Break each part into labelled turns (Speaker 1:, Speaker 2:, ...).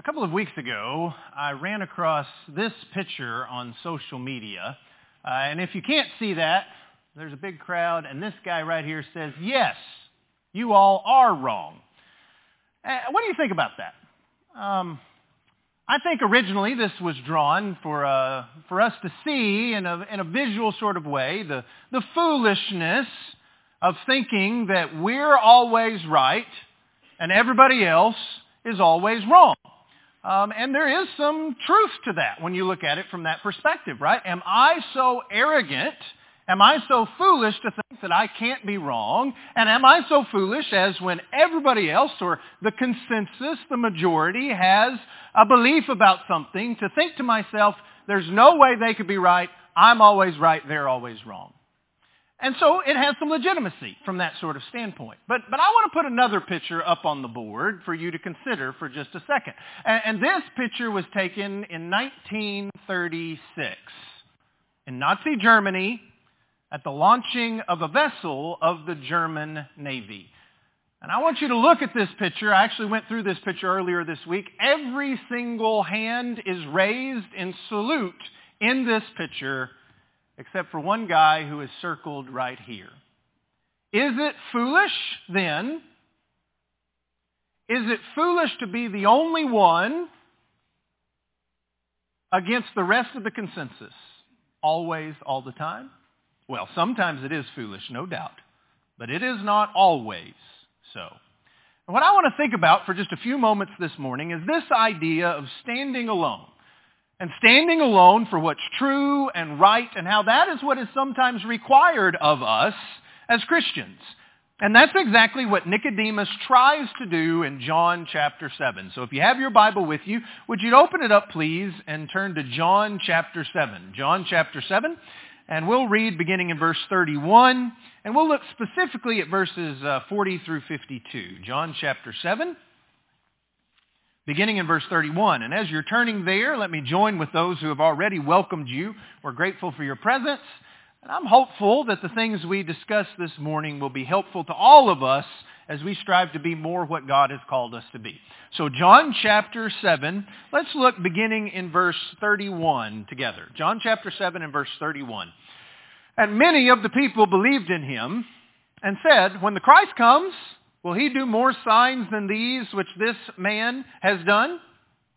Speaker 1: A couple of weeks ago, I ran across this picture on social media. Uh, and if you can't see that, there's a big crowd, and this guy right here says, yes, you all are wrong. Uh, what do you think about that? Um, I think originally this was drawn for, uh, for us to see in a, in a visual sort of way the, the foolishness of thinking that we're always right and everybody else is always wrong. Um, and there is some truth to that when you look at it from that perspective, right? Am I so arrogant? Am I so foolish to think that I can't be wrong? And am I so foolish as when everybody else or the consensus, the majority, has a belief about something to think to myself, there's no way they could be right. I'm always right. They're always wrong. And so it has some legitimacy from that sort of standpoint. But, but I want to put another picture up on the board for you to consider for just a second. And, and this picture was taken in 1936 in Nazi Germany at the launching of a vessel of the German Navy. And I want you to look at this picture. I actually went through this picture earlier this week. Every single hand is raised in salute in this picture except for one guy who is circled right here. Is it foolish then? Is it foolish to be the only one against the rest of the consensus? Always, all the time? Well, sometimes it is foolish, no doubt. But it is not always so. And what I want to think about for just a few moments this morning is this idea of standing alone and standing alone for what's true and right and how that is what is sometimes required of us as Christians. And that's exactly what Nicodemus tries to do in John chapter 7. So if you have your Bible with you, would you open it up please and turn to John chapter 7. John chapter 7. And we'll read beginning in verse 31. And we'll look specifically at verses uh, 40 through 52. John chapter 7 beginning in verse 31. And as you're turning there, let me join with those who have already welcomed you. We're grateful for your presence. And I'm hopeful that the things we discuss this morning will be helpful to all of us as we strive to be more what God has called us to be. So John chapter 7, let's look beginning in verse 31 together. John chapter 7 and verse 31. And many of the people believed in him and said, when the Christ comes, Will he do more signs than these which this man has done?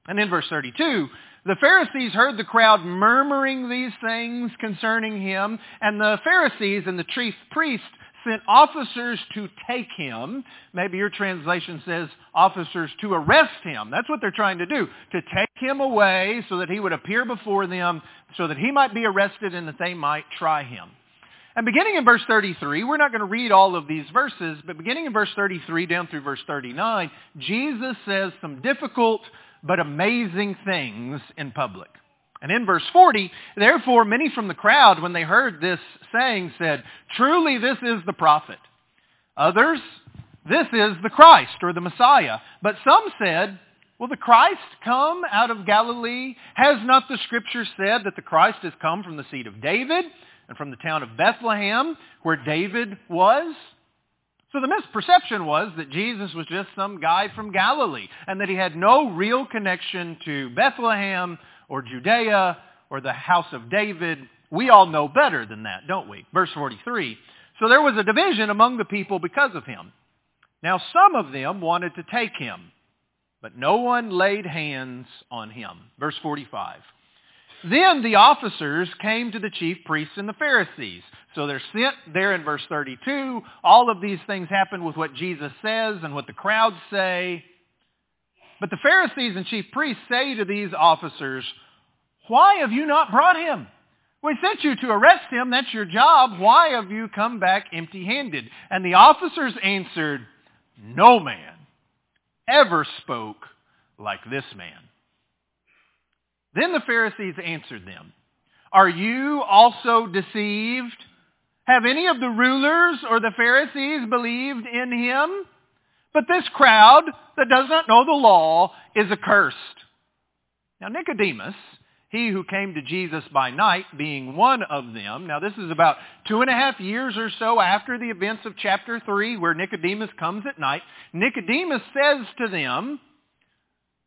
Speaker 1: And in verse 32, the Pharisees heard the crowd murmuring these things concerning him, and the Pharisees and the chief priests sent officers to take him. Maybe your translation says officers to arrest him. That's what they're trying to do, to take him away so that he would appear before them, so that he might be arrested and that they might try him. And beginning in verse 33, we're not going to read all of these verses, but beginning in verse 33 down through verse 39, Jesus says some difficult but amazing things in public. And in verse 40, therefore many from the crowd, when they heard this saying, said, Truly this is the prophet. Others, this is the Christ or the Messiah. But some said, Will the Christ come out of Galilee? Has not the scripture said that the Christ has come from the seed of David? and from the town of Bethlehem, where David was. So the misperception was that Jesus was just some guy from Galilee and that he had no real connection to Bethlehem or Judea or the house of David. We all know better than that, don't we? Verse 43. So there was a division among the people because of him. Now some of them wanted to take him, but no one laid hands on him. Verse 45. Then the officers came to the chief priests and the Pharisees. So they're sent there in verse 32. All of these things happen with what Jesus says and what the crowds say. But the Pharisees and chief priests say to these officers, why have you not brought him? We sent you to arrest him. That's your job. Why have you come back empty-handed? And the officers answered, no man ever spoke like this man. Then the Pharisees answered them, Are you also deceived? Have any of the rulers or the Pharisees believed in him? But this crowd that does not know the law is accursed. Now Nicodemus, he who came to Jesus by night, being one of them. Now this is about two and a half years or so after the events of chapter 3 where Nicodemus comes at night. Nicodemus says to them,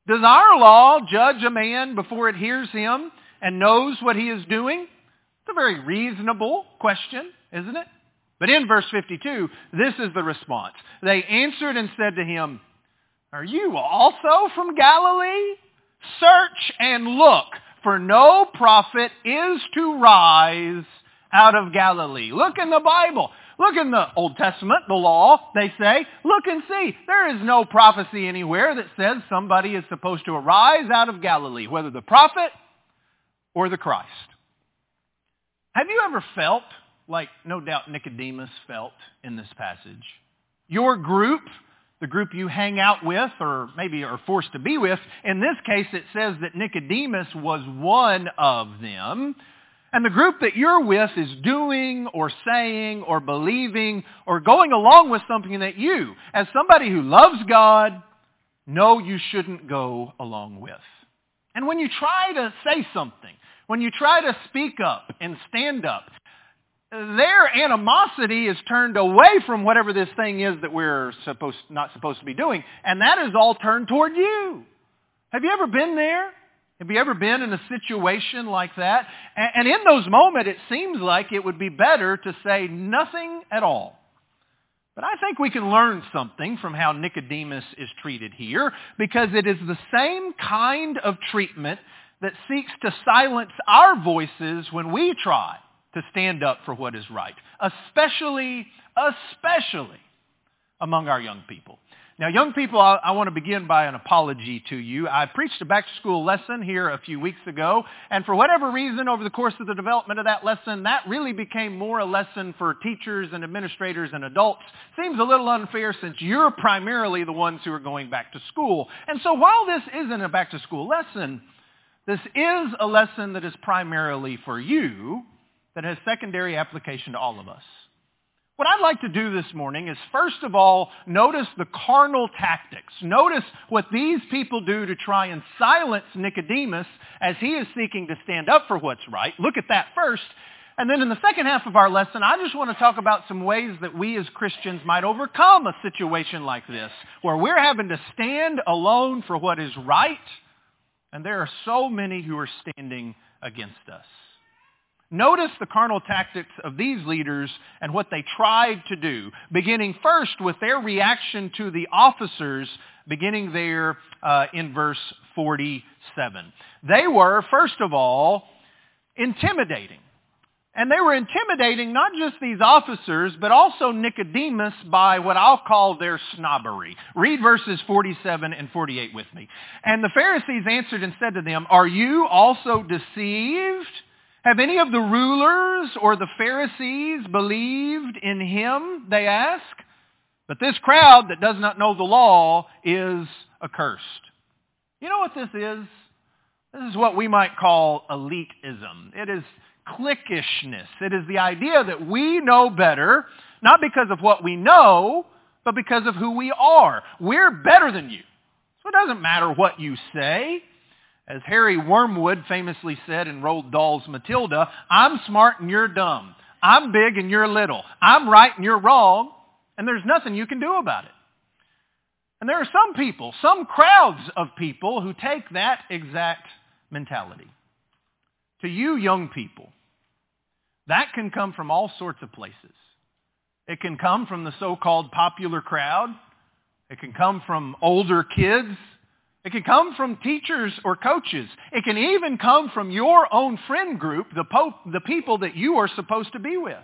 Speaker 1: Does our law judge a man before it hears him and knows what he is doing? It's a very reasonable question, isn't it? But in verse 52, this is the response. They answered and said to him, Are you also from Galilee? Search and look, for no prophet is to rise out of Galilee. Look in the Bible. Look in the Old Testament, the law, they say. Look and see. There is no prophecy anywhere that says somebody is supposed to arise out of Galilee, whether the prophet or the Christ. Have you ever felt like no doubt Nicodemus felt in this passage? Your group, the group you hang out with or maybe are forced to be with, in this case it says that Nicodemus was one of them. And the group that you're with is doing or saying or believing or going along with something that you, as somebody who loves God, know you shouldn't go along with. And when you try to say something, when you try to speak up and stand up, their animosity is turned away from whatever this thing is that we're supposed, not supposed to be doing, and that is all turned toward you. Have you ever been there? Have you ever been in a situation like that? And in those moments, it seems like it would be better to say nothing at all. But I think we can learn something from how Nicodemus is treated here because it is the same kind of treatment that seeks to silence our voices when we try to stand up for what is right, especially, especially among our young people. Now, young people, I, I, want to begin by an apology to you. I preached a back-to-school lesson here a few weeks ago, and for whatever reason, over the course of the development of that lesson, that really became more a lesson for teachers and administrators and adults. Seems a little unfair since you're primarily the ones who are going back to school. And so while this isn't a back-to-school lesson, this is a lesson that is primarily for you, that has secondary application to all of us. What I'd like to do this morning is first of all, notice the carnal tactics. Notice what these people do to try and silence Nicodemus as he is seeking to stand up for what's right. Look at that first. And then in the second half of our lesson, I just want to talk about some ways that we as Christians might overcome a situation like this, where we're having to stand alone for what is right, and there are so many who are standing against us. Notice the carnal tactics of these leaders and what they tried to do, beginning first with their reaction to the officers, beginning there uh, in verse 47. They were, first of all, intimidating. And they were intimidating not just these officers, but also Nicodemus by what I'll call their snobbery. Read verses 47 and 48 with me. And the Pharisees answered and said to them, Are you also deceived? Have any of the rulers or the Pharisees believed in him, they ask? But this crowd that does not know the law is accursed. You know what this is? This is what we might call elitism. It is cliquishness. It is the idea that we know better, not because of what we know, but because of who we are. We're better than you. So it doesn't matter what you say. As Harry Wormwood famously said in Roald Dahl's Matilda, I'm smart and you're dumb. I'm big and you're little. I'm right and you're wrong, and there's nothing you can do about it. And there are some people, some crowds of people who take that exact mentality. To you young people, that can come from all sorts of places. It can come from the so-called popular crowd. It can come from older kids it can come from teachers or coaches. It can even come from your own friend group, the, po- the people that you are supposed to be with.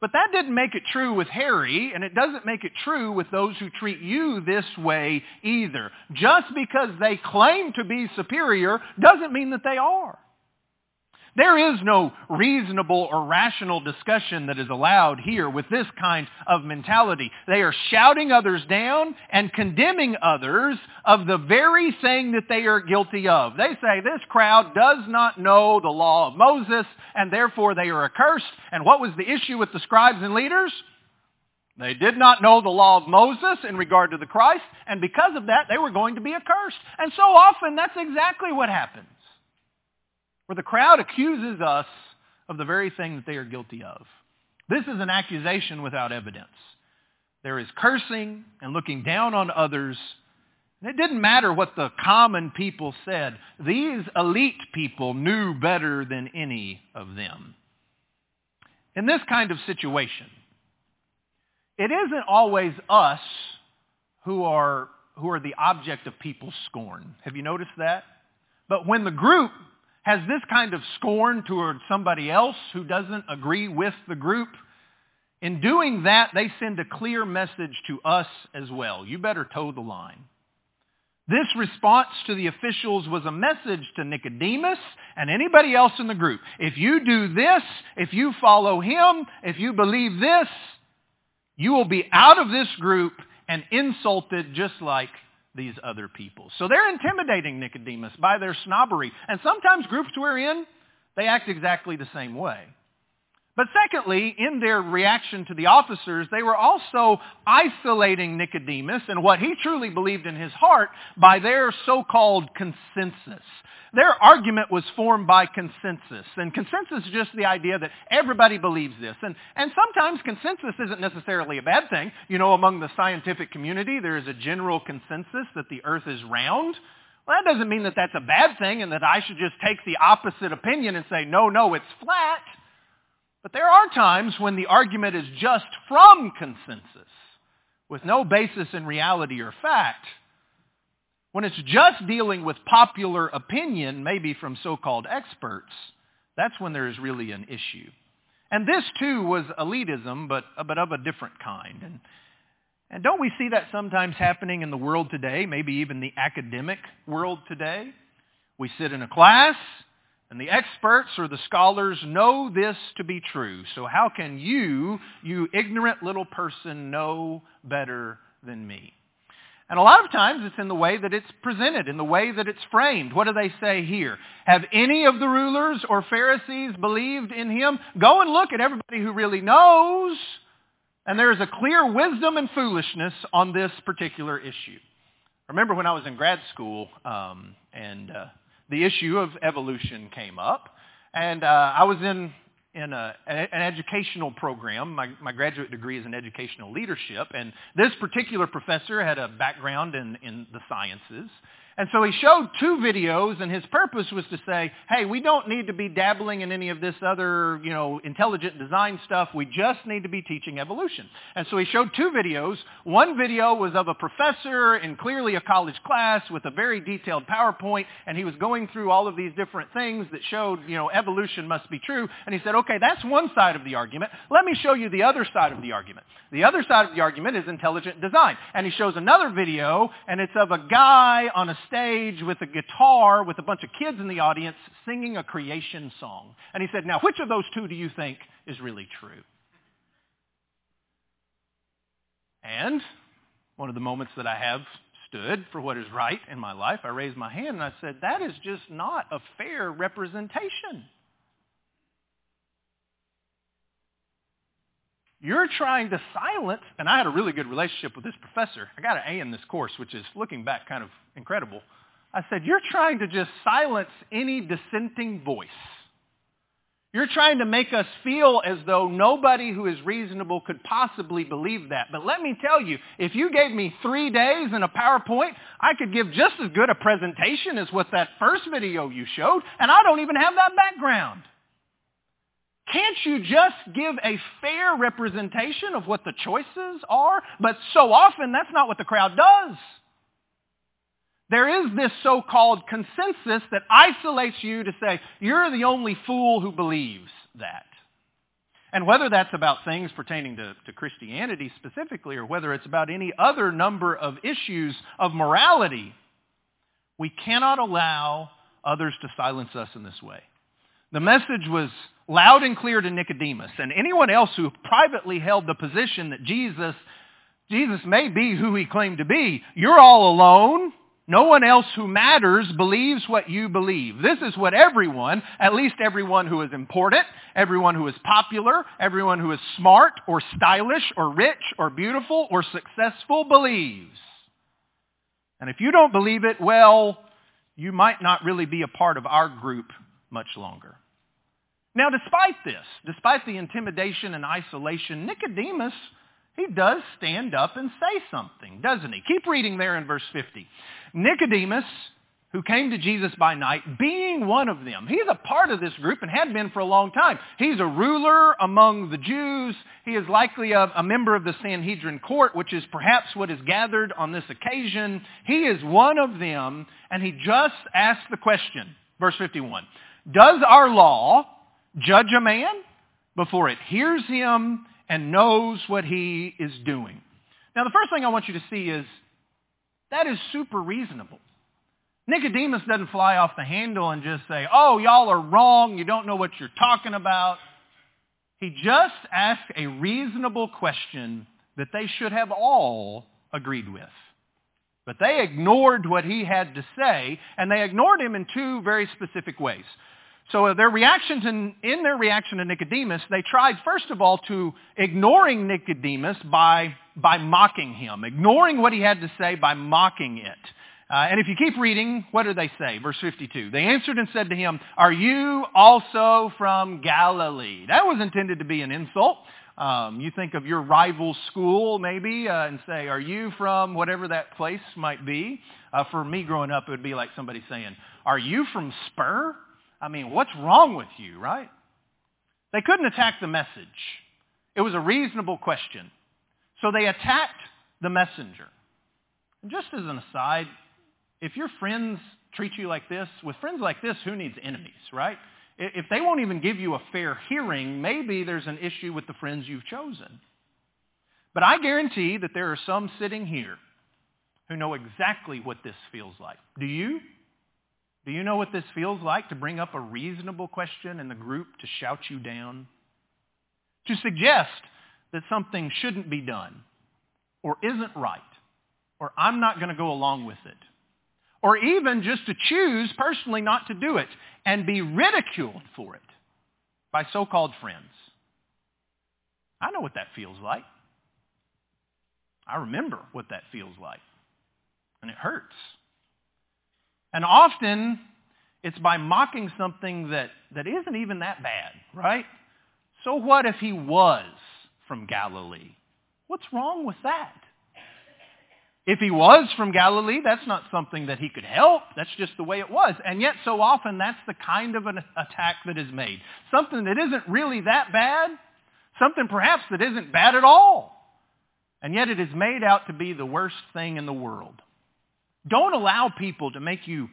Speaker 1: But that didn't make it true with Harry, and it doesn't make it true with those who treat you this way either. Just because they claim to be superior doesn't mean that they are. There is no reasonable or rational discussion that is allowed here with this kind of mentality. They are shouting others down and condemning others of the very thing that they are guilty of. They say this crowd does not know the law of Moses and therefore they are accursed. And what was the issue with the scribes and leaders? They did not know the law of Moses in regard to the Christ, and because of that, they were going to be accursed. And so often, that's exactly what happens where the crowd accuses us of the very thing that they are guilty of. This is an accusation without evidence. There is cursing and looking down on others, And it didn't matter what the common people said. These elite people knew better than any of them. In this kind of situation, it isn't always us who are, who are the object of people's scorn. Have you noticed that? But when the group has this kind of scorn toward somebody else who doesn't agree with the group, in doing that, they send a clear message to us as well. You better toe the line. This response to the officials was a message to Nicodemus and anybody else in the group. If you do this, if you follow him, if you believe this, you will be out of this group and insulted just like these other people. So they're intimidating Nicodemus by their snobbery. And sometimes groups we're in, they act exactly the same way. But secondly, in their reaction to the officers, they were also isolating Nicodemus and what he truly believed in his heart by their so-called consensus. Their argument was formed by consensus. And consensus is just the idea that everybody believes this. And, and sometimes consensus isn't necessarily a bad thing. You know, among the scientific community, there is a general consensus that the earth is round. Well, that doesn't mean that that's a bad thing and that I should just take the opposite opinion and say, no, no, it's flat. But there are times when the argument is just from consensus, with no basis in reality or fact. When it's just dealing with popular opinion, maybe from so-called experts, that's when there is really an issue. And this too was elitism, but, but of a different kind. And, and don't we see that sometimes happening in the world today, maybe even the academic world today? We sit in a class, and the experts or the scholars know this to be true. So how can you, you ignorant little person, know better than me? And a lot of times it's in the way that it's presented, in the way that it's framed. What do they say here? Have any of the rulers or Pharisees believed in him? Go and look at everybody who really knows. And there is a clear wisdom and foolishness on this particular issue. Remember when I was in grad school, um, and uh, the issue of evolution came up. And uh, I was in, in a, an educational program. My, my graduate degree is in educational leadership. And this particular professor had a background in, in the sciences. And so he showed two videos, and his purpose was to say, hey, we don't need to be dabbling in any of this other, you know, intelligent design stuff. We just need to be teaching evolution. And so he showed two videos. One video was of a professor in clearly a college class with a very detailed PowerPoint, and he was going through all of these different things that showed, you know, evolution must be true. And he said, okay, that's one side of the argument. Let me show you the other side of the argument. The other side of the argument is intelligent design. And he shows another video, and it's of a guy on a stage with a guitar with a bunch of kids in the audience singing a creation song. And he said, now which of those two do you think is really true? And one of the moments that I have stood for what is right in my life, I raised my hand and I said, that is just not a fair representation. You're trying to silence, and I had a really good relationship with this professor. I got an A in this course, which is looking back kind of incredible. I said, you're trying to just silence any dissenting voice. You're trying to make us feel as though nobody who is reasonable could possibly believe that. But let me tell you, if you gave me three days and a PowerPoint, I could give just as good a presentation as what that first video you showed, and I don't even have that background. Can't you just give a fair representation of what the choices are? But so often that's not what the crowd does. There is this so-called consensus that isolates you to say, you're the only fool who believes that. And whether that's about things pertaining to, to, Christianity specifically or whether it's about any other number of issues of morality, we cannot allow others to silence us in this way. The message was loud and clear to Nicodemus and anyone else who privately held the position that Jesus, Jesus may be who he claimed to be. You're all alone. No one else who matters believes what you believe. This is what everyone, at least everyone who is important, everyone who is popular, everyone who is smart or stylish or rich or beautiful or successful believes. And if you don't believe it, well, you might not really be a part of our group much longer. Now, despite this, despite the intimidation and isolation, Nicodemus he does stand up and say something, doesn't he? Keep reading there in verse 50. Nicodemus, who came to Jesus by night, being one of them. He's a part of this group and had been for a long time. He's a ruler among the Jews. He is likely a, a, member of the Sanhedrin court, which is perhaps what is gathered on this occasion. He is one of them, and he just asked the question, verse 51, Does our law judge a man before it hears him and knows what he is doing? Now, the first thing I want you to see is that is super reasonable. Nicodemus doesn't fly off the handle and just say, oh, y'all are wrong. You don't know what you're talking about. He just asked a reasonable question that they should have all agreed with. But they ignored what he had to say, and they ignored him in two very specific ways. So their reaction to, in their reaction to Nicodemus, they tried first of all to ignoring Nicodemus by, by mocking him, ignoring what he had to say by mocking it. Uh, and if you keep reading, what do they say? Verse 52. They answered and said to him, Are you also from Galilee? That was intended to be an insult. Um, you think of your rival school maybe uh, and say, Are you from whatever that place might be? Uh, for me growing up, it would be like somebody saying, Are you from Spur? I mean, what's wrong with you, right? They couldn't attack the message. It was a reasonable question. So they attacked the messenger. And just as an aside, if your friends treat you like this, with friends like this, who needs enemies, right? If they won't even give you a fair hearing, maybe there's an issue with the friends you've chosen. But I guarantee that there are some sitting here who know exactly what this feels like. Do you? Do you know what this feels like to bring up a reasonable question in the group to shout you down? To suggest that something shouldn't be done or isn't right or I'm not going to go along with it or even just to choose personally not to do it and be ridiculed for it by so-called friends. I know what that feels like. I remember what that feels like. And it hurts. And often it's by mocking something that, that isn't even that bad, right? So what if he was from Galilee? What's wrong with that? If he was from Galilee, that's not something that he could help. That's just the way it was. And yet so often that's the kind of an attack that is made. Something that isn't really that bad. Something perhaps that isn't bad at all. And yet it is made out to be the worst thing in the world. Don't allow people to make you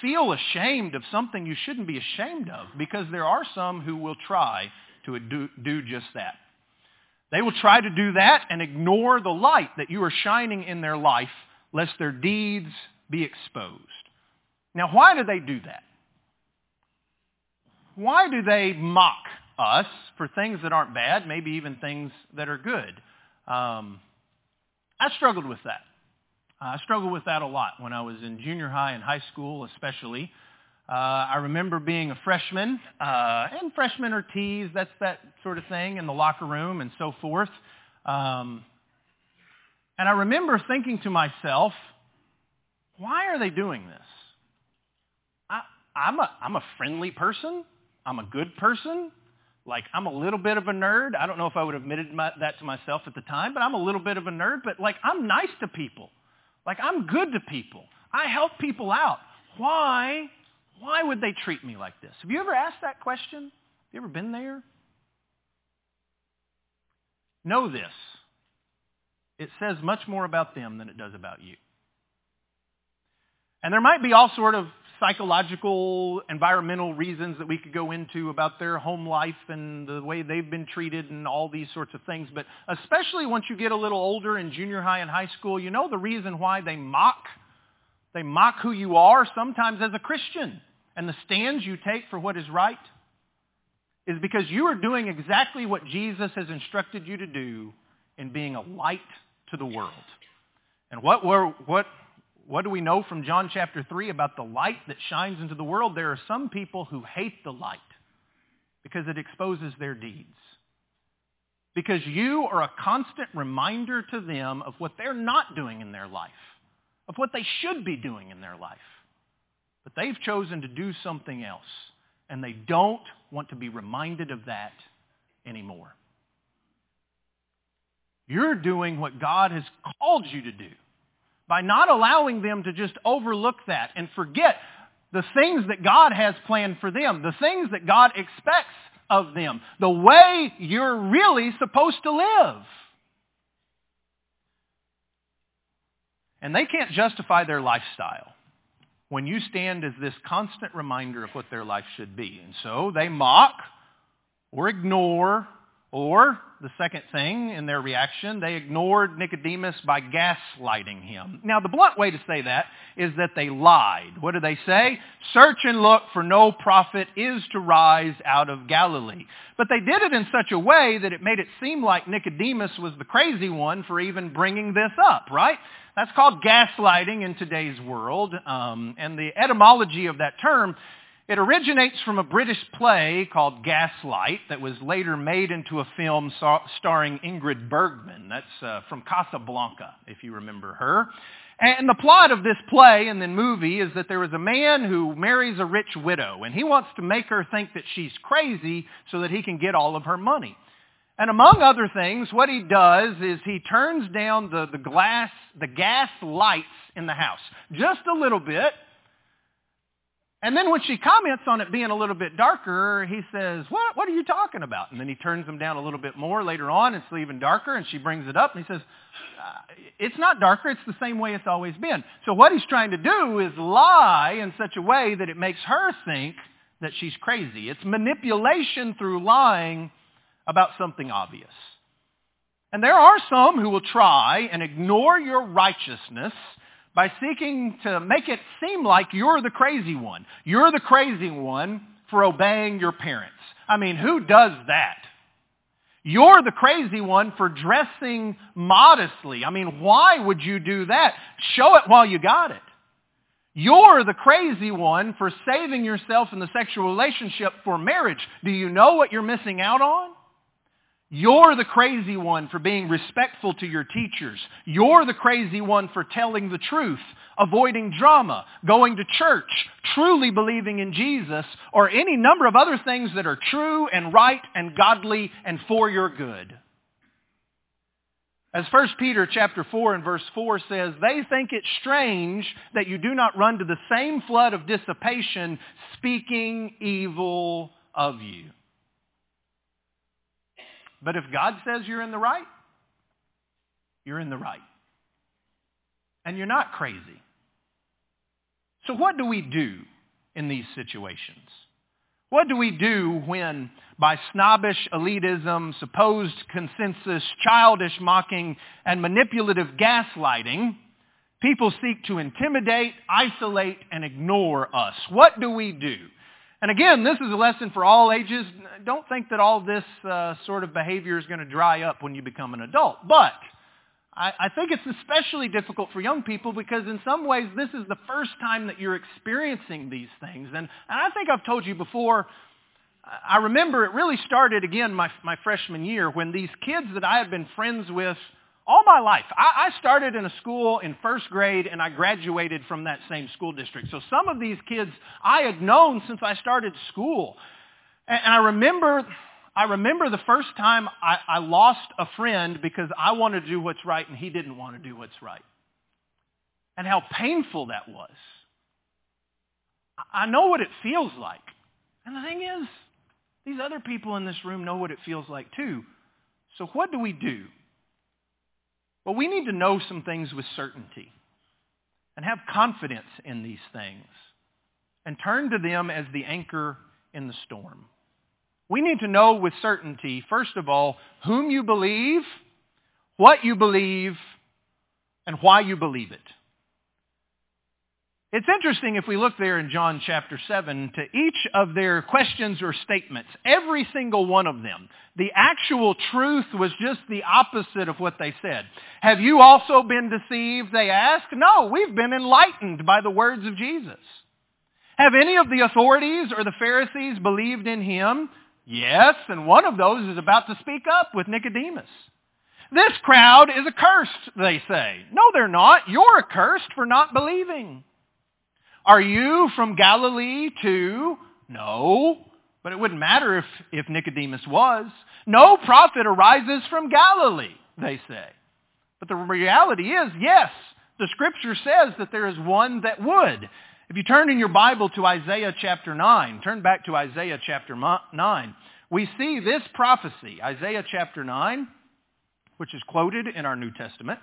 Speaker 1: feel ashamed of something you shouldn't be ashamed of because there are some who will try to do, just that. They will try to do that and ignore the light that you are shining in their life lest their deeds be exposed. Now, why do they do that? Why do they mock us for things that aren't bad, maybe even things that are good? Um, I struggled with that. I struggled with that a lot when I was in junior high and high school especially. Uh, I remember being a freshman, uh, and freshmen are teased, that's that sort of thing, in the locker room and so forth. Um, and I remember thinking to myself, why are they doing this? I, I'm, a, I'm a friendly person. I'm a good person. Like, I'm a little bit of a nerd. I don't know if I would have admitted my, that to myself at the time, but I'm a little bit of a nerd. But, like, I'm nice to people. Like, I'm good to people. I help people out. Why why would they treat me like this? Have you ever asked that question? Have you ever been there? Know this. It says much more about them than it does about you. And there might be all sort of psychological, environmental reasons that we could go into about their home life and the way they've been treated and all these sorts of things. But especially once you get a little older in junior high and high school, you know the reason why they mock they mock who you are sometimes as a Christian and the stands you take for what is right is because you are doing exactly what Jesus has instructed you to do in being a light to the world. And what, were, what, what do we know from John chapter 3 about the light that shines into the world? There are some people who hate the light because it exposes their deeds. Because you are a constant reminder to them of what they're not doing in their life of what they should be doing in their life. But they've chosen to do something else, and they don't want to be reminded of that anymore. You're doing what God has called you to do by not allowing them to just overlook that and forget the things that God has planned for them, the things that God expects of them, the way you're really supposed to live. And they can't justify their lifestyle when you stand as this constant reminder of what their life should be. And so they mock or ignore or, the second thing in their reaction, they ignored Nicodemus by gaslighting him. Now, the blunt way to say that is that they lied. What do they say? Search and look, for no prophet is to rise out of Galilee. But they did it in such a way that it made it seem like Nicodemus was the crazy one for even bringing this up, right? That's called gaslighting in today's world. Um, and the etymology of that term it originates from a British play called Gaslight that was later made into a film starring Ingrid Bergman. That's uh, from Casablanca, if you remember her. And the plot of this play and then movie is that there is a man who marries a rich widow, and he wants to make her think that she's crazy so that he can get all of her money. And among other things, what he does is he turns down the, the glass, the gas lights in the house just a little bit and then when she comments on it being a little bit darker, he says, what, what are you talking about? And then he turns them down a little bit more later on. It's even darker, and she brings it up, and he says, uh, it's not darker. It's the same way it's always been. So what he's trying to do is lie in such a way that it makes her think that she's crazy. It's manipulation through lying about something obvious. And there are some who will try and ignore your righteousness by seeking to make it seem like you're the crazy one. You're the crazy one for obeying your parents. I mean, who does that? You're the crazy one for dressing modestly. I mean, why would you do that? Show it while you got it. You're the crazy one for saving yourself in the sexual relationship for marriage. Do you know what you're missing out on? You're the crazy one for being respectful to your teachers. You're the crazy one for telling the truth, avoiding drama, going to church, truly believing in Jesus, or any number of other things that are true and right and godly and for your good. As 1 Peter chapter 4 and verse 4 says, they think it strange that you do not run to the same flood of dissipation speaking evil of you. But if God says you're in the right, you're in the right. And you're not crazy. So what do we do in these situations? What do we do when, by snobbish elitism, supposed consensus, childish mocking, and manipulative gaslighting, people seek to intimidate, isolate, and ignore us? What do we do? And again, this is a lesson for all ages. Don't think that all this uh, sort of behavior is going to dry up when you become an adult. But I, I think it's especially difficult for young people because in some ways this is the first time that you're experiencing these things. And, and I think I've told you before, I remember it really started again my, my freshman year when these kids that I had been friends with all my life. I, I started in a school in first grade and I graduated from that same school district. So some of these kids I had known since I started school. And, and I remember I remember the first time I, I lost a friend because I wanted to do what's right and he didn't want to do what's right. And how painful that was. I know what it feels like. And the thing is, these other people in this room know what it feels like too. So what do we do? Well, we need to know some things with certainty and have confidence in these things and turn to them as the anchor in the storm. We need to know with certainty, first of all, whom you believe, what you believe, and why you believe it. It's interesting if we look there in John chapter 7 to each of their questions or statements, every single one of them, the actual truth was just the opposite of what they said. Have you also been deceived, they asked? No, we've been enlightened by the words of Jesus. Have any of the authorities or the Pharisees believed in him? Yes, and one of those is about to speak up with Nicodemus. This crowd is accursed, they say. No, they're not. You're accursed for not believing. Are you from Galilee too? No. But it wouldn't matter if, if Nicodemus was. No prophet arises from Galilee. they say. But the reality is, yes, the scripture says that there is one that would. If you turn in your Bible to Isaiah chapter 9, turn back to Isaiah chapter 9, we see this prophecy, Isaiah chapter 9, which is quoted in our New Testament.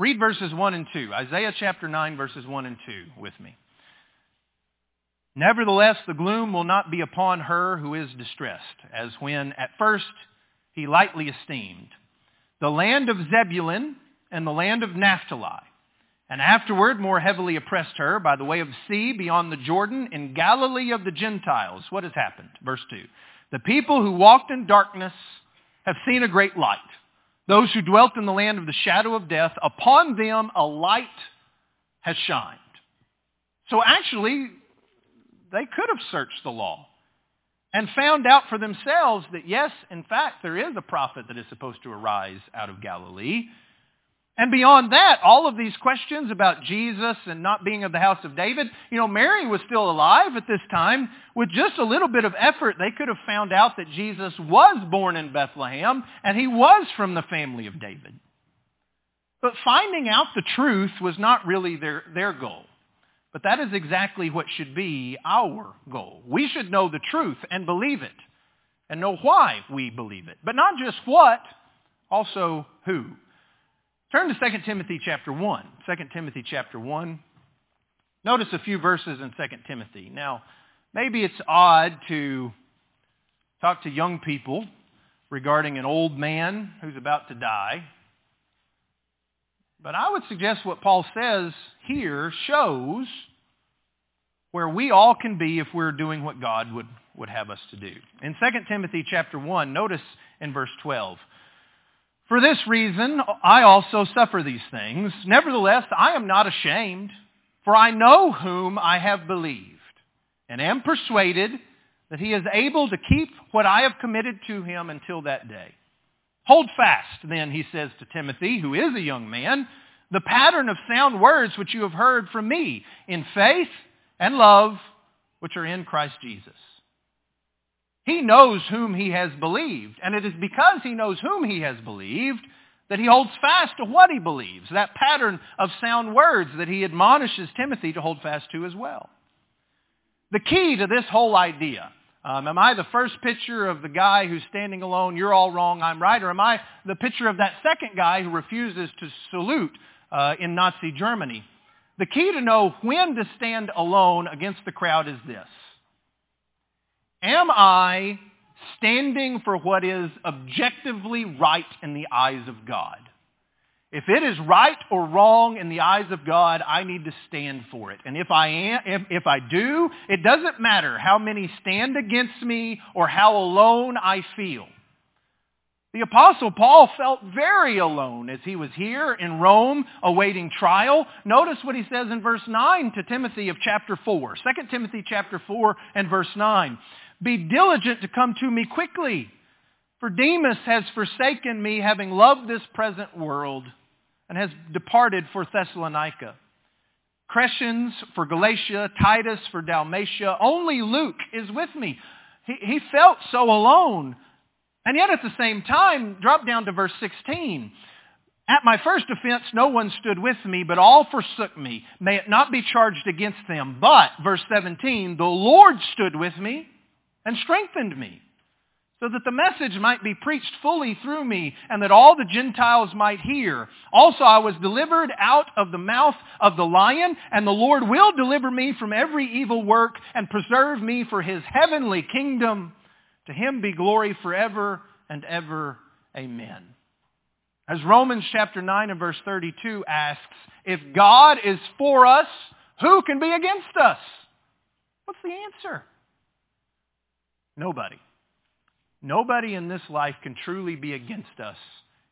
Speaker 1: Read verses 1 and 2. Isaiah chapter 9, verses 1 and 2 with me. Nevertheless, the gloom will not be upon her who is distressed, as when at first he lightly esteemed the land of Zebulun and the land of Naphtali, and afterward more heavily oppressed her by the way of sea beyond the Jordan in Galilee of the Gentiles. What has happened? Verse 2. The people who walked in darkness have seen a great light. Those who dwelt in the land of the shadow of death, upon them a light has shined. So actually, they could have searched the law and found out for themselves that yes, in fact, there is a prophet that is supposed to arise out of Galilee. And beyond that, all of these questions about Jesus and not being of the house of David, you know, Mary was still alive at this time. With just a little bit of effort, they could have found out that Jesus was born in Bethlehem and he was from the family of David. But finding out the truth was not really their, their goal. But that is exactly what should be our goal. We should know the truth and believe it and know why we believe it. But not just what, also who. Turn to 2 Timothy chapter 1. 2 Timothy chapter 1. Notice a few verses in 2 Timothy. Now, maybe it's odd to talk to young people regarding an old man who's about to die. But I would suggest what Paul says here shows where we all can be if we're doing what God would, would have us to do. In 2 Timothy chapter 1, notice in verse 12, For this reason I also suffer these things. Nevertheless, I am not ashamed, for I know whom I have believed, and am persuaded that he is able to keep what I have committed to him until that day. Hold fast, then, he says to Timothy, who is a young man, the pattern of sound words which you have heard from me in faith and love which are in Christ Jesus. He knows whom he has believed, and it is because he knows whom he has believed that he holds fast to what he believes, that pattern of sound words that he admonishes Timothy to hold fast to as well. The key to this whole idea um, am I the first picture of the guy who's standing alone, you're all wrong, I'm right? Or am I the picture of that second guy who refuses to salute uh, in Nazi Germany? The key to know when to stand alone against the crowd is this. Am I standing for what is objectively right in the eyes of God? If it is right or wrong in the eyes of God, I need to stand for it. And if I am, if, if I do, it doesn't matter how many stand against me or how alone I feel. The apostle Paul felt very alone as he was here in Rome awaiting trial. Notice what he says in verse 9 to Timothy of chapter 4. 2 Timothy chapter 4 and verse 9. Be diligent to come to me quickly, for Demas has forsaken me having loved this present world and has departed for Thessalonica. Crescens for Galatia, Titus for Dalmatia. Only Luke is with me. He, he felt so alone. And yet at the same time, drop down to verse 16. At my first offense, no one stood with me, but all forsook me. May it not be charged against them. But, verse 17, the Lord stood with me and strengthened me so that the message might be preached fully through me and that all the Gentiles might hear. Also I was delivered out of the mouth of the lion, and the Lord will deliver me from every evil work and preserve me for his heavenly kingdom. To him be glory forever and ever. Amen. As Romans chapter 9 and verse 32 asks, if God is for us, who can be against us? What's the answer? Nobody. Nobody in this life can truly be against us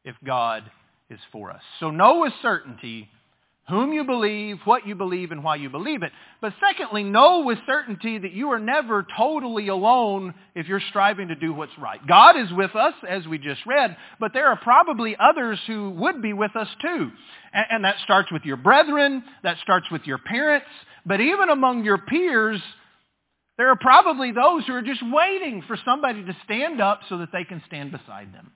Speaker 1: if God is for us. So know with certainty whom you believe, what you believe, and why you believe it. But secondly, know with certainty that you are never totally alone if you're striving to do what's right. God is with us, as we just read, but there are probably others who would be with us too. And, that starts with your brethren, that starts with your parents, but even among your peers, There are probably those who are just waiting for somebody to stand up so that they can stand beside them.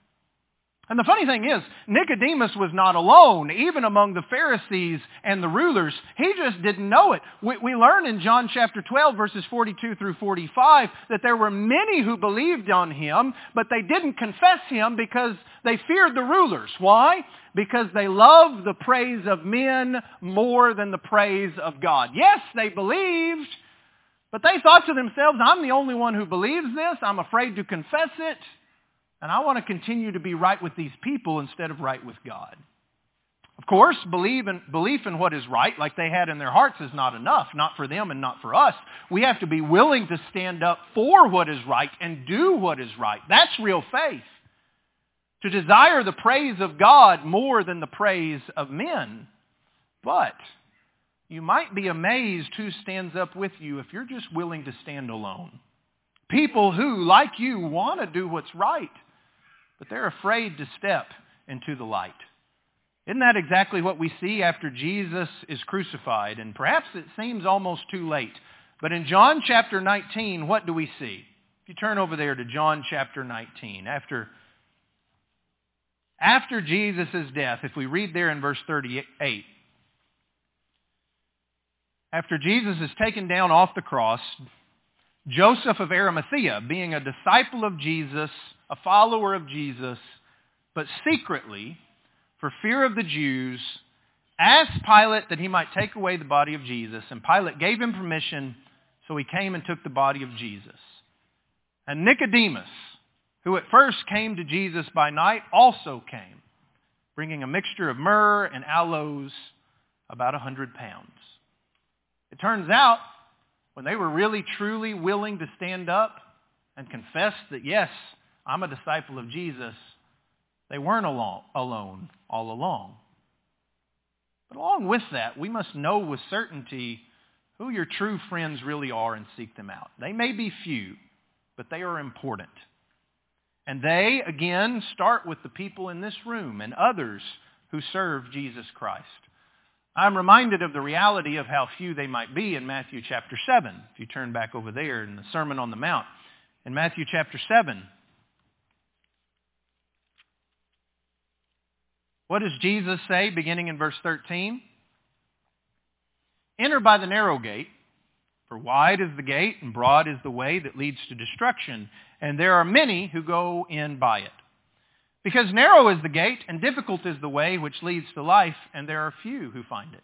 Speaker 1: And the funny thing is, Nicodemus was not alone, even among the Pharisees and the rulers. He just didn't know it. We, we, learn in John chapter 12, verses 42 through 45, that there were many who believed on him, but they didn't confess him because they feared the rulers. Why? Because they loved the praise of men more than the praise of God. Yes, they believed, but they thought to themselves, I'm the only one who believes this. I'm afraid to confess it. And I want to continue to be right with these people instead of right with God. Of course, believe in, belief in what is right, like they had in their hearts, is not enough, not for them and not for us. We have to be willing to stand up for what is right and do what is right. That's real faith. To desire the praise of God more than the praise of men. But you might be amazed who stands up with you if you're just willing to stand alone. People who, like you, want to do what's right but they're afraid to step into the light. Isn't that exactly what we see after Jesus is crucified? And perhaps it seems almost too late. But in John chapter 19, what do we see? If you turn over there to John chapter 19, after, after Jesus' death, if we read there in verse 38, after Jesus is taken down off the cross, Joseph of Arimathea, being a disciple of Jesus, a follower of Jesus, but secretly, for fear of the Jews, asked Pilate that he might take away the body of Jesus, and Pilate gave him permission, so he came and took the body of Jesus. And Nicodemus, who at first came to Jesus by night, also came, bringing a mixture of myrrh and aloes, about a hundred pounds. It turns out when they were really truly willing to stand up and confess that, yes, I'm a disciple of Jesus, they weren't alone, all along. But along with that, we must know with certainty who your true friends really are and seek them out. They may be few, but they are important. And they, again, start with the people in this room and others who serve Jesus Christ. I'm reminded of the reality of how few they might be in Matthew chapter 7. If you turn back over there in the Sermon on the Mount. In Matthew chapter 7, what does Jesus say beginning in verse 13? Enter by the narrow gate, for wide is the gate and broad is the way that leads to destruction, and there are many who go in by it. Because narrow is the gate and difficult is the way which leads to life, and there are few who find it.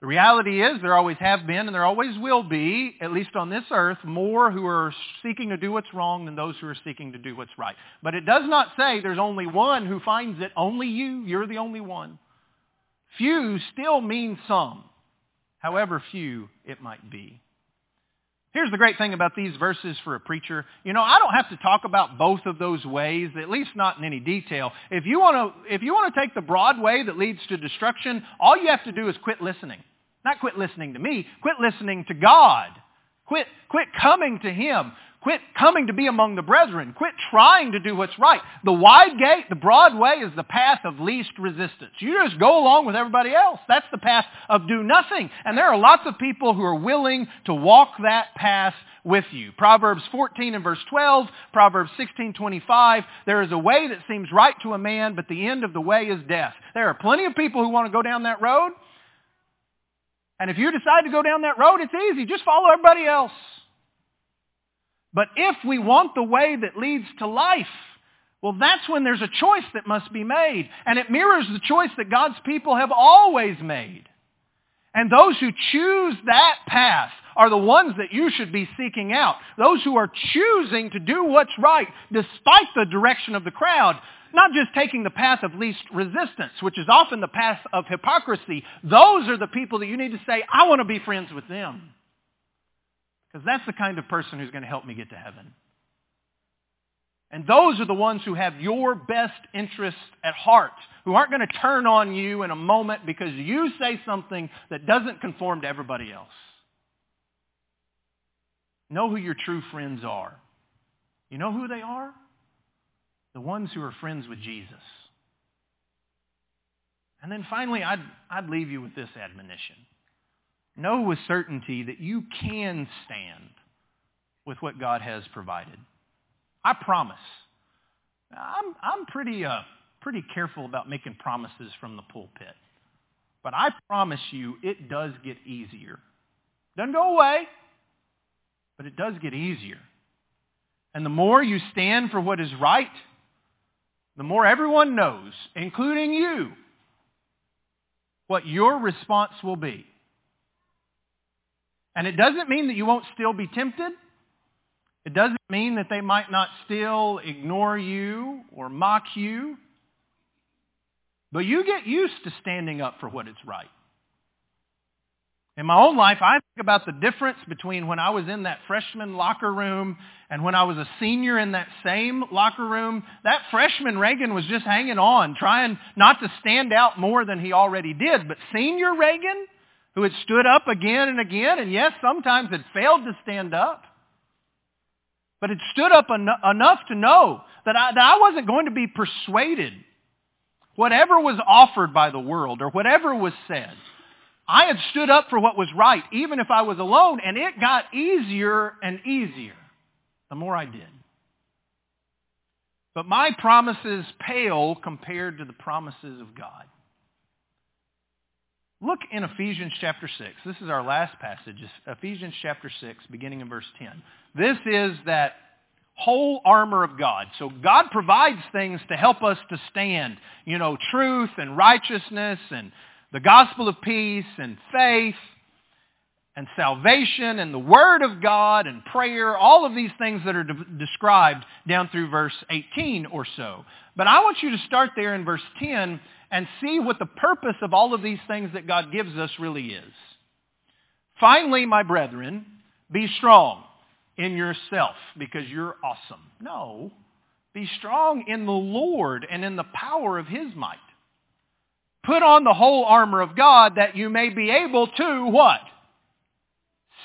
Speaker 1: The reality is there always have been and there always will be, at least on this earth, more who are seeking to do what's wrong than those who are seeking to do what's right. But it does not say there's only one who finds it, only you, you're the only one. Few still means some, however few it might be. Here's the great thing about these verses for a preacher. You know, I don't have to talk about both of those ways, at least not in any detail. If you want to, if you want to take the broad way that leads to destruction, all you have to do is quit listening. Not quit listening to me, quit listening to God. Quit, quit coming to Him. Quit coming to be among the brethren. Quit trying to do what's right. The wide gate, the broad way is the path of least resistance. You just go along with everybody else. That's the path of do nothing. And there are lots of people who are willing to walk that path with you. Proverbs 14 and verse 12, Proverbs 16:25, there is a way that seems right to a man, but the end of the way is death. There are plenty of people who want to go down that road. And if you decide to go down that road, it's easy. Just follow everybody else. But if we want the way that leads to life, well, that's when there's a choice that must be made. And it mirrors the choice that God's people have always made. And those who choose that path are the ones that you should be seeking out. Those who are choosing to do what's right despite the direction of the crowd. Not just taking the path of least resistance, which is often the path of hypocrisy. Those are the people that you need to say, I want to be friends with them. Because that's the kind of person who's going to help me get to heaven. And those are the ones who have your best interests at heart, who aren't going to turn on you in a moment because you say something that doesn't conform to everybody else. Know who your true friends are. You know who they are? The ones who are friends with Jesus. And then finally, I'd, I'd leave you with this admonition. Know with certainty that you can stand with what God has provided. I promise. I'm, I'm pretty, uh, pretty careful about making promises from the pulpit. But I promise you, it does get easier. Doesn't go away, but it does get easier. And the more you stand for what is right, the more everyone knows, including you, what your response will be. And it doesn't mean that you won't still be tempted. It doesn't mean that they might not still ignore you or mock you. But you get used to standing up for what is right. In my own life, I think about the difference between when I was in that freshman locker room and when I was a senior in that same locker room. That freshman Reagan was just hanging on, trying not to stand out more than he already did. But senior Reagan, who had stood up again and again, and yes, sometimes had failed to stand up, but had stood up en- enough to know that I, that I wasn't going to be persuaded. Whatever was offered by the world or whatever was said, I had stood up for what was right, even if I was alone, and it got easier and easier the more I did. But my promises pale compared to the promises of God. Look in Ephesians chapter 6. This is our last passage, Ephesians chapter 6, beginning in verse 10. This is that whole armor of God. So God provides things to help us to stand. You know, truth and righteousness and the gospel of peace and faith and salvation and the Word of God and prayer, all of these things that are de- described down through verse 18 or so. But I want you to start there in verse 10 and see what the purpose of all of these things that God gives us really is. Finally, my brethren, be strong in yourself because you're awesome. No. Be strong in the Lord and in the power of his might. Put on the whole armor of God that you may be able to what?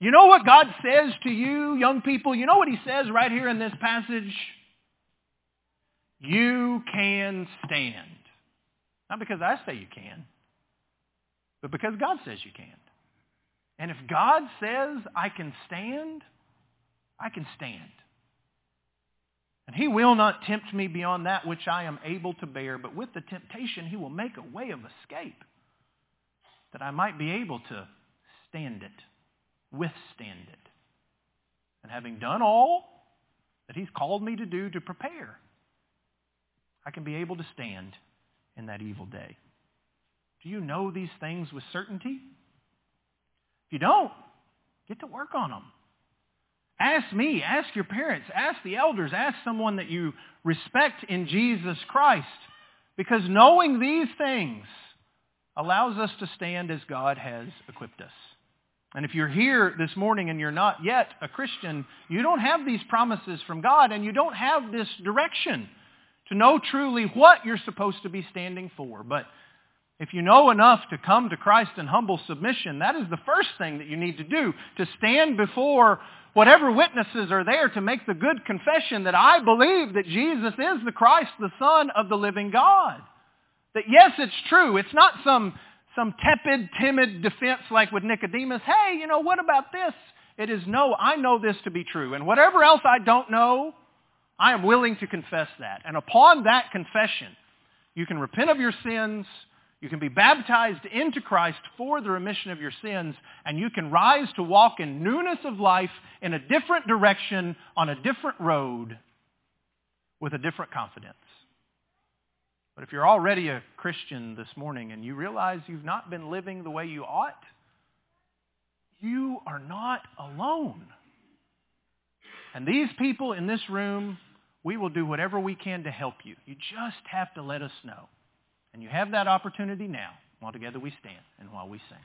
Speaker 1: You know what God says to you, young people? You know what he says right here in this passage? You can stand. Not because I say you can, but because God says you can. And if God says I can stand, I can stand. And he will not tempt me beyond that which I am able to bear, but with the temptation he will make a way of escape that I might be able to stand it, withstand it. And having done all that he's called me to do to prepare, I can be able to stand in that evil day. Do you know these things with certainty? If you don't, get to work on them. Ask me, ask your parents, ask the elders, ask someone that you respect in Jesus Christ. Because knowing these things allows us to stand as God has equipped us. And if you're here this morning and you're not yet a Christian, you don't have these promises from God and you don't have this direction to know truly what you're supposed to be standing for. But if you know enough to come to Christ in humble submission, that is the first thing that you need to do, to stand before whatever witnesses are there to make the good confession that I believe that Jesus is the Christ, the Son of the living God. That yes, it's true. It's not some, some tepid, timid defense like with Nicodemus. Hey, you know, what about this? It is no, I know this to be true. And whatever else I don't know, I am willing to confess that. And upon that confession, you can repent of your sins, you can be baptized into Christ for the remission of your sins, and you can rise to walk in newness of life in a different direction on a different road with a different confidence. But if you're already a Christian this morning and you realize you've not been living the way you ought, you are not alone. And these people in this room, we will do whatever we can to help you. You just have to let us know. And you have that opportunity now while together we stand and while we sing.